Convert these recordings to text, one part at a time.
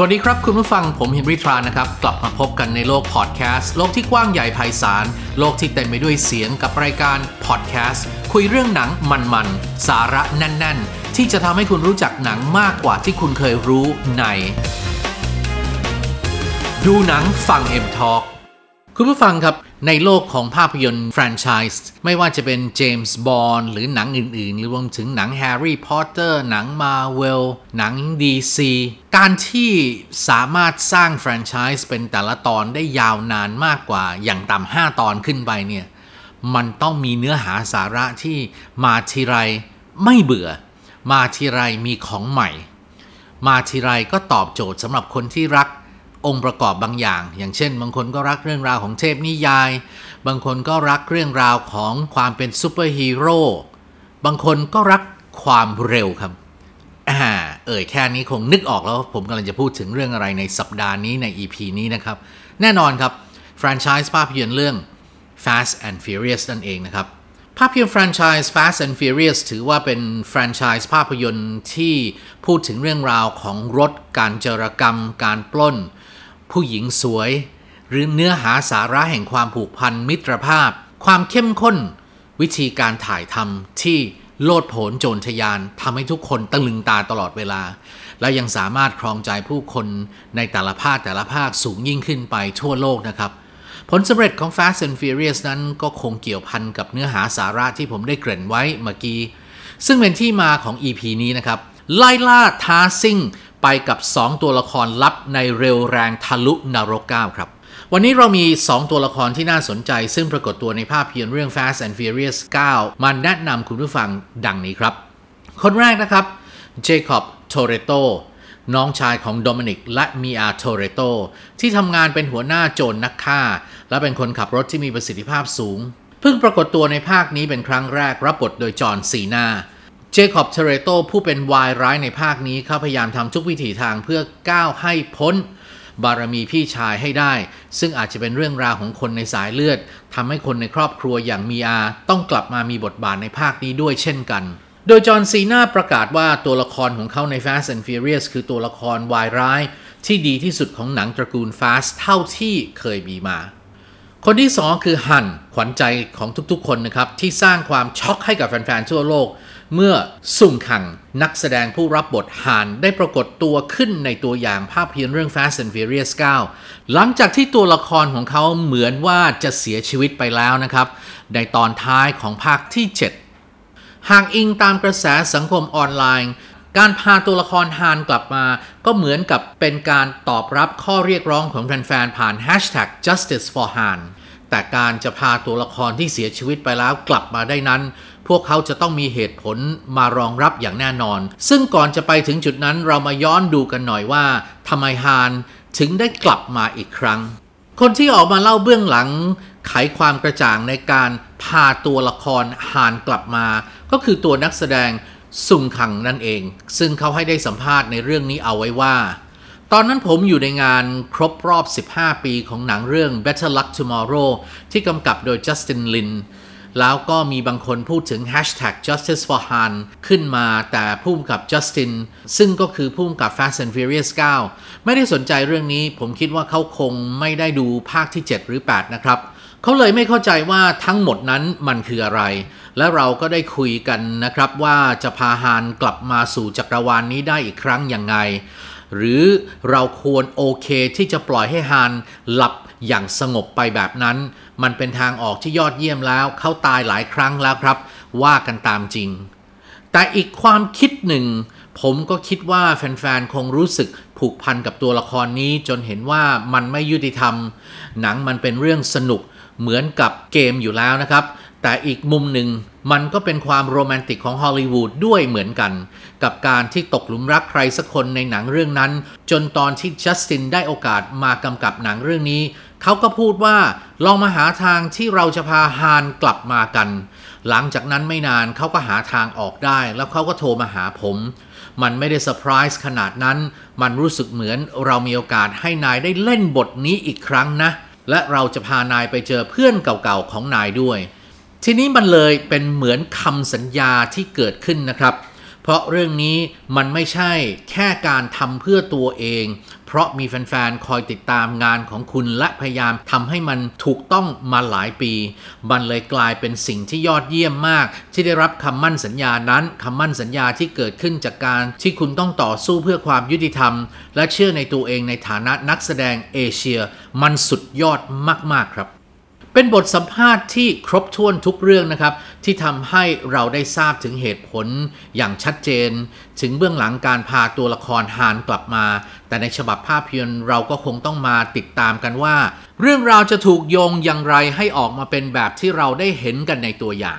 สวัสดีครับ คุณผู้ฟังผมเฮนรี่ทรานะครับ กลับมาพบกันในโลกพอดแคสต์โลกที่กว้างใหญ่ไพศาล โลกที่เต็มไปด้วยเสียงกับรายการพอดแคสต์คุยเรื่องหนังมันๆ สาระแน่น ๆ ที่จะทำให้คุณรู้จักหนังมากกว่าที่คุณเคยรู้ใน ดูหนังฟัง M Talk คุณผู้ฟังครับ ในโลกของภาพยนตร์แฟรนไชส์ไม่ว่าจะเป็นเจมส์บอนด์หรือหนังอื่นๆ หรือรวมถึงหนังแฮร์รี่พอตเตอร์หนังมาร์เวลหนัง DC การที่สามารถสร้างแฟรนไชส์เป็นแต่ละตอนได้ยาวนานมากกว่าอย่างต่ำ5ตอนขึ้นไปเนี่ย มันต้องมีเนื้อหาสาระที่มาทีไรไม่เบื่อ มาทีไรมีของใหม่ มาทีไรก็ตอบโจทย์สำหรับคนที่รัก องค์ประกอบบางอย่าง อย่างเช่น บางคนก็รักเรื่องราวของเทพนิยาย บางคนก็รักเรื่องราวของความเป็นซูเปอร์ฮีโร่บางคนก็รักความเร็วครับอ่าเอ่ยแค่นี้คงนึกออกแล้ว ผมกำลังจะพูดถึงเรื่องอะไรในสัปดาห์นี้ใน EP นี้นะครับ แน่นอนครับแฟรนไชส์ภาพยนตร์เรื่อง Fast and Furious นั่นเองนะครับ ภาพยนตร์แฟรนไชส์ Fast and Furious ถือว่าเป็นแฟรนไชส์ภาพยนตร์ที่พูดถึงเรื่องราวของรถ การจรกรรม การปล้น ผู้หญิงสวย หรือเนื้อหาสาระแห่งความผูกพันมิตรภาพ ความเข้มข้น วิธีการถ่ายทำที่โลดโผนโจรทยานทำให้ทุกคนตะลึงตาตลอดเวลา และยังสามารถครองใจผู้คนในแต่ละภาคแต่ละภาคสูงยิ่งขึ้นไปทั่วโลกนะครับ ผลสำเร็จของ Fast and Furious นั้นก็คงเกี่ยวพันกับเนื้อหาสาระที่ผมได้เกริ่นไว้เมื่อกี้ ซึ่งเป็นที่มาของ EP นี้นะครับ ไล่ล่าท้าซิ่ง ไปกับ 2 ตัวละครลับในเร็วแรงทะลุนรกเก้าครับ วันนี้เรามี 2 ตัวละครที่น่าสนใจ ซึ่งปรากฏตัวในภาพยนตร์เรื่อง Fast and Furious 9 มาแนะนำคุณผู้ฟังดังนี้ครับ คนแรกนะครับเจคอบโทเรโตน้องชายของโดมินิกและมีอาโทเรโตที่ทำงานเป็นหัวหน้าโจรนักฆ่า และเป็นคนขับรถที่มีประสิทธิภาพสูง เพิ่งปรากฏตัวในภาคนี้เป็นครั้งแรกรับบทโดยจอห์นซีนา เจคอบโทเรโตผู้เป็นวายร้ายในภาคนี้เขาพยายามทำทุกวิถีทางเพื่อก้าวให้พ้น บารมีพี่ชายให้ได้ ซึ่งอาจจะเป็นเรื่องราวของคนในสายเลือดทำให้คนในครอบครัวอย่างมีอา ต้องกลับมามีบทบาทในภาคนี้ด้วยเช่นกัน โดยจอห์นซีนาประกาศว่าตัวละครของเขาใน Fast and Furious คือตัวละครวายร้าย ที่ดีที่สุดของหนังตระกูล Fast เท่าที่เคยมีมาคนที่สองคือฮันขวัญใจของทุกๆ คนนะครับ ที่สร้างความช็อกให้กับแฟน ๆ ทั่วโลก เมื่อสุ่มขังนักแสดงผู้รับบทฮานได้ปรากฏตัวขึ้นในตัวอย่างภาพยนตร์เรื่อง Fast and Furious 9 หลังจากที่ตัวละครของเขาเหมือนว่าจะเสียชีวิตไปแล้วนะครับ ในตอนท้ายของภาคที่ 7 หากอิงตามกระแสสังคมออนไลน์การพาตัวละครฮานกลับมาก็เหมือนกับเป็นการตอบรับข้อเรียกร้องของแฟนๆผ่าน hashtag justice for Han แต่การจะพาตัวละครที่เสียชีวิตไปแล้วกลับมาได้นั้น พวกเขาจะต้องมีเหตุผลมารองรับอย่างแน่นอน ซึ่งก่อนจะไปถึงจุดนั้นเรามาย้อนดูกันหน่อยว่าทำไมฮานถึงได้กลับมาอีกครั้ง คนที่ออกมาเล่าเบื้องหลังไขความกระจ่างในการพาตัวละครฮานกลับมา ก็คือตัวนักแสดงซุงคังนั่นเอง ซึ่งเขาให้ได้สัมภาษณ์ในเรื่องนี้เอาไว้ว่า ตอนนั้นผมอยู่ในงานครบรอบ 15 ปีของหนังเรื่อง Better Luck Tomorrow ที่กำกับโดย Justin Lin แล้วก็มีบางคนพูดถึง hashtag justice for Han ขึ้นมาแต่ผู้กำกับ Justin ซึ่งก็คือผู้กำกับ Fast and Furious 9 ไม่ได้สนใจเรื่องนี้ ผมคิดว่าเขาคงไม่ได้ดูภาคที่ 7 หรือ 8 นะครับเขาเลยไม่เข้าใจว่าทั้งหมดนั้นมันคืออะไร และเราก็ได้คุยกันนะครับว่าจะพาฮานกลับมาสู่จักรวาลนนี้ได้อีกครั้งยังไง หรือเราควรโอเคที่จะปล่อยให้ฮานหลับอย่างสงบไปแบบนั้น มันเป็นทางออกที่ยอดเยี่ยมแล้ว เขาตายหลายครั้งแล้วครับ ว่ากันตามจริง แต่อีกความคิดหนึ่ง ผมก็คิดว่าแฟนๆ คงรู้สึกผูกพันกับตัวละครนี้จนเห็นว่ามันไม่ยุติธรรม หนังมันเป็นเรื่องสนุกเหมือนกับเกมอยู่แล้วนะครับ แต่อีกมุมหนึ่งมันก็เป็นความโรแมนติกของฮอลลีวูดด้วยเหมือนกัน กับการที่ตกหลุมรักใครสักคนในหนังเรื่องนั้น จนตอนที่จัสตินได้โอกาสมากำกับหนังเรื่องนี้ เขาก็พูดว่าลองมาหาทางที่เราจะพาฮานกลับมากัน หลังจากนั้นไม่นานเขาก็หาทางออกได้ แล้วเขาก็โทรมาหาผม มันไม่ได้เซอร์ไพรส์ขนาดนั้น มันรู้สึกเหมือนเรามีโอกาสให้นายได้เล่นบทนี้อีกครั้งนะ และเราจะพานายไปเจอเพื่อนเก่าๆของนายด้วย ทีนี้มันเลยเป็นเหมือนคำสัญญาที่เกิดขึ้นนะครับ เพราะเรื่องนี้มันไม่ใช่แค่การทำเพื่อตัวเอง เพราะมีแฟนๆ คอยติดตามงานของคุณและพยายามทำให้มันถูกต้องมาหลายปี มันเลยกลายเป็นสิ่งที่ยอดเยี่ยมมาก ที่ได้รับคำมั่นสัญญานั้นคำมั่นสัญญาที่เกิดขึ้นจากการที่คุณต้องต่อสู้เพื่อความยุติธรรม และเชื่อในตัวเองในฐานะนักแสดงเอเชีย มันสุดยอดมากๆครับ เป็นบทสัมภาษณ์ที่ครบถ้วนทุกเรื่องนะครับ ที่ทำให้เราได้ทราบถึงเหตุผลอย่างชัดเจน ถึงเบื้องหลังการพาตัวละครฮานกลับมา แต่ในฉบับภาพยนตร์เราก็คงต้องมาติดตามกันว่า เรื่องราวจะถูกโยงอย่างไรให้ออกมาเป็นแบบที่เราได้เห็นกันในตัวอย่าง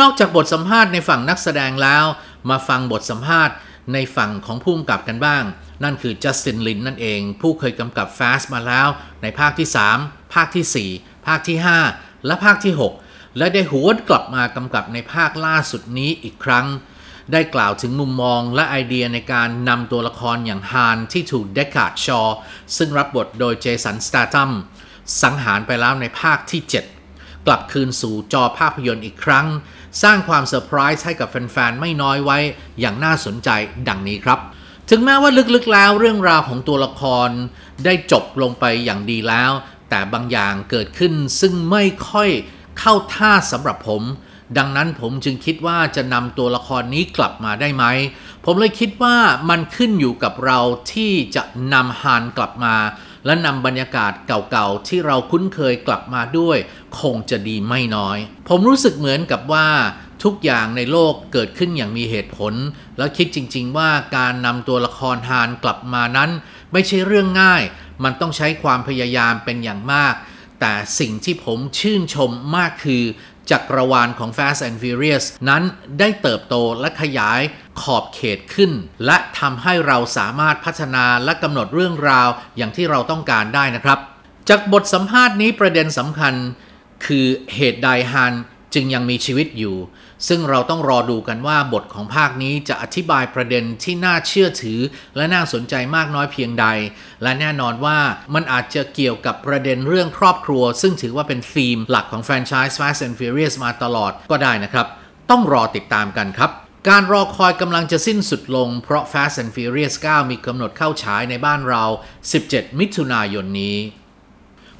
นอกจากบทสัมภาษณ์ในฝั่งนักแสดงแล้ว มาฟังบทสัมภาษณ์ในฝั่งของผู้กำกับกันบ้าง นั่นคือจัสตินลินนั่นเอง ผู้เคยกำกับ Fast มาแล้ว ในภาคที่ 3 ภาคที่ 4 ภาคที่ 5 และภาคที่ 6 และได้หวนกลับมากำกับในภาคล่าสุดนี้อีกครั้ง ได้กล่าวถึงมุมมองและไอเดียในการนำตัวละครอย่างฮานที่ถูกเดคาร์ดชอซึ่งรับบทโดยเจสันสตาตัมสังหารไปแล้วในภาคที่ 7 กลับคืนสู่จอภาพยนตร์อีกครั้ง สร้างความเซอร์ไพรส์ให้กับแฟนๆ ไม่น้อยไว้อย่างน่าสนใจดังนี้ครับ ถึงแม้ว่าลึกๆแล้วเรื่องราวของตัวละครได้จบลงไปอย่างดีแล้ว แต่บางอย่างเกิดขึ้นซึ่งไม่ค่อยเข้าท่าสำหรับผม ดังนั้นผมจึงคิดว่าจะนำตัวละครนี้กลับมาได้ไหม ผมเลยคิดว่ามันขึ้นอยู่กับเราที่จะนำฮานกลับมา และนำบรรยากาศเก่าๆ ที่เราคุ้นเคยกลับมาด้วย คงจะดีไม่น้อย ผมรู้สึกเหมือนกับว่าทุกอย่างในโลกเกิดขึ้นอย่างมีเหตุผล และคิดจริง ๆ ว่าการนำตัวละครฮานกลับมานั้น ไม่ใช่เรื่องง่าย มันต้องใช้ความพยายามเป็นอย่างมาก แต่สิ่งที่ผมชื่นชมมากคือจักรวาลของ Fast and Furious นั้นได้เติบโตและขยายขอบเขตขึ้น และทำให้เราสามารถพัฒนาและกำหนดเรื่องราวอย่างที่เราต้องการได้นะครับ จากบทสัมภาษณ์นี้ประเด็นสำคัญ คือเหตุใดฮันจึงยังมีชีวิตอยู่ ซึ่งเราต้องรอดูกันว่าบทของภาคนี้จะอธิบายประเด็นที่น่าเชื่อถือ และน่าสนใจมากน้อยเพียงใด และแน่นอนว่ามันอาจจะเกี่ยวกับประเด็นเรื่องครอบครัว ซึ่งถือว่าเป็นธีมหลักของแฟรนไชส์ Fast and Furious มาตลอดก็ได้นะครับ ต้องรอติดตามกันครับการรอคอยกำลังจะสิ้นสุดลง เพราะ Fast and Furious 9 มีกำหนดเข้าฉายในบ้านเรา 17 มิถุนายนนี้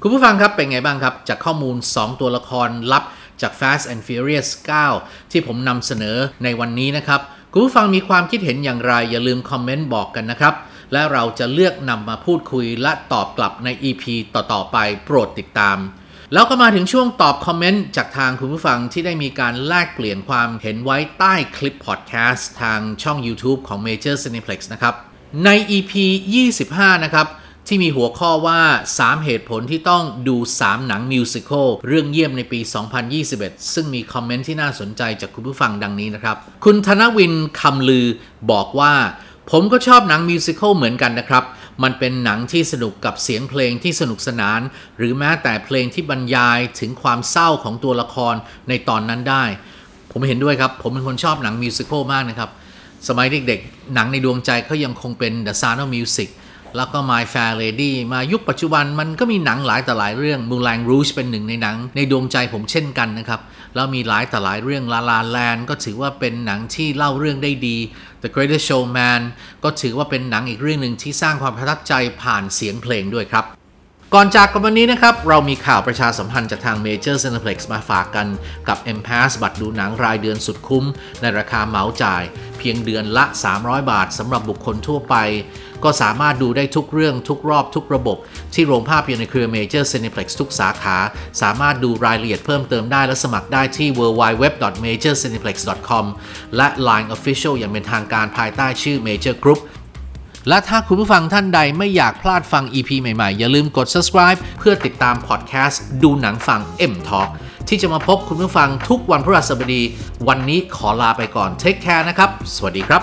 คุณผู้ฟังครับเป็นไงบ้างครับ จากข้อมูล 2 ตัวละครลับ จาก Fast and Furious 9 ที่ผมนำเสนอในวันนี้นะครับคุณผู้ฟังมีความคิดเห็นอย่างไร อย่าลืมคอมเมนต์บอกกันนะครับ และเราจะเลือกนำมาพูดคุยและตอบกลับใน EP ต่อ ๆ ไปโปรดติดตาม แล้วก็มาถึงช่วงตอบคอมเมนต์จากทางคุณผู้ฟังที่ได้มีการแลกเปลี่ยนความเห็นไว้ใต้คลิปพอดแคสต์ทางช่อง YouTube ของ Major Cineplex นะครับใน EP 25 นะครับ ที่มีหัวข้อว่า 3 เหตุผลที่ต้องดู 3 หนังมิวสิควลเรื่องเยี่ยมในปี 2021 ซึ่งมีคอมเมนต์ที่น่าสนใจจากคุณผู้ฟังดังนี้นะครับ คุณธนวินคำลือบอกว่า ผมก็ชอบหนังมิวสิควลเหมือนกันนะครับ มันเป็นหนังที่สนุกกับเสียงเพลงที่สนุกสนาน หรือแม้แต่เพลงที่บรรยายถึงความเศร้าของตัวละครในตอนนั้นได้ ผมเห็นด้วยครับ ผมเป็นคนชอบหนังมิวสิควลมากนะครับ สมัยเด็กๆ หนังในดวงใจเขายังคงเป็น The Sound of Music แล้วก็ My Fair Lady มายุคปัจจุบันมันก็มีหนังหลายต่หลายเรื่อง Moulin Rouge เป็นหนึ่งในหนัง ในดวงใจผมเช่นกันนะครับ แล้วมีหลายต่หลายเรื่อง La La Land ก็ถือว่าเป็นหนังที่เล่าเรื่องได้ดี The Greatest Showman ก็ถือว่าเป็นหนังอีกเรื่องหนึ่งที่สร้างความประทับใจผ่านเสียงเพลงด้วยครับก่อนจากกันวันนี้นะครับ เรามีข่าวประชาสัมพันธ์จากทาง Major Cineplex มาฝากกันกับ M Pass บัตรดูหนังรายเดือนสุดคุ้ม ในราคาเหมาจ่าย เพียงเดือนละ 300 บาทสำหรับบุคคลทั่วไป ก็สามารถดูได้ทุกเรื่องทุกรอบทุกระบบ ที่โรงภาพยนตร์ในเครือ Major Cineplex ทุกสาขา สามารถดูรายละเอียดเพิ่มเติมได้และสมัครได้ที่ www.majorcineplex.com และ Line Official อย่างเป็นทางการภายใต้ชื่อ Major Group และถ้าคุณผู้ฟังท่านใดไม่อยากพลาดฟัง EP ใหม่ๆ อย่าลืมกด subscribe เพื่อติดตามพอดแคสต์ดูหนังฟัง M Talk ที่จะมาพบคุณผู้ฟังทุกวันพฤหัสบดี วันนี้ขอลาไปก่อน Take care นะครับ สวัสดีครับ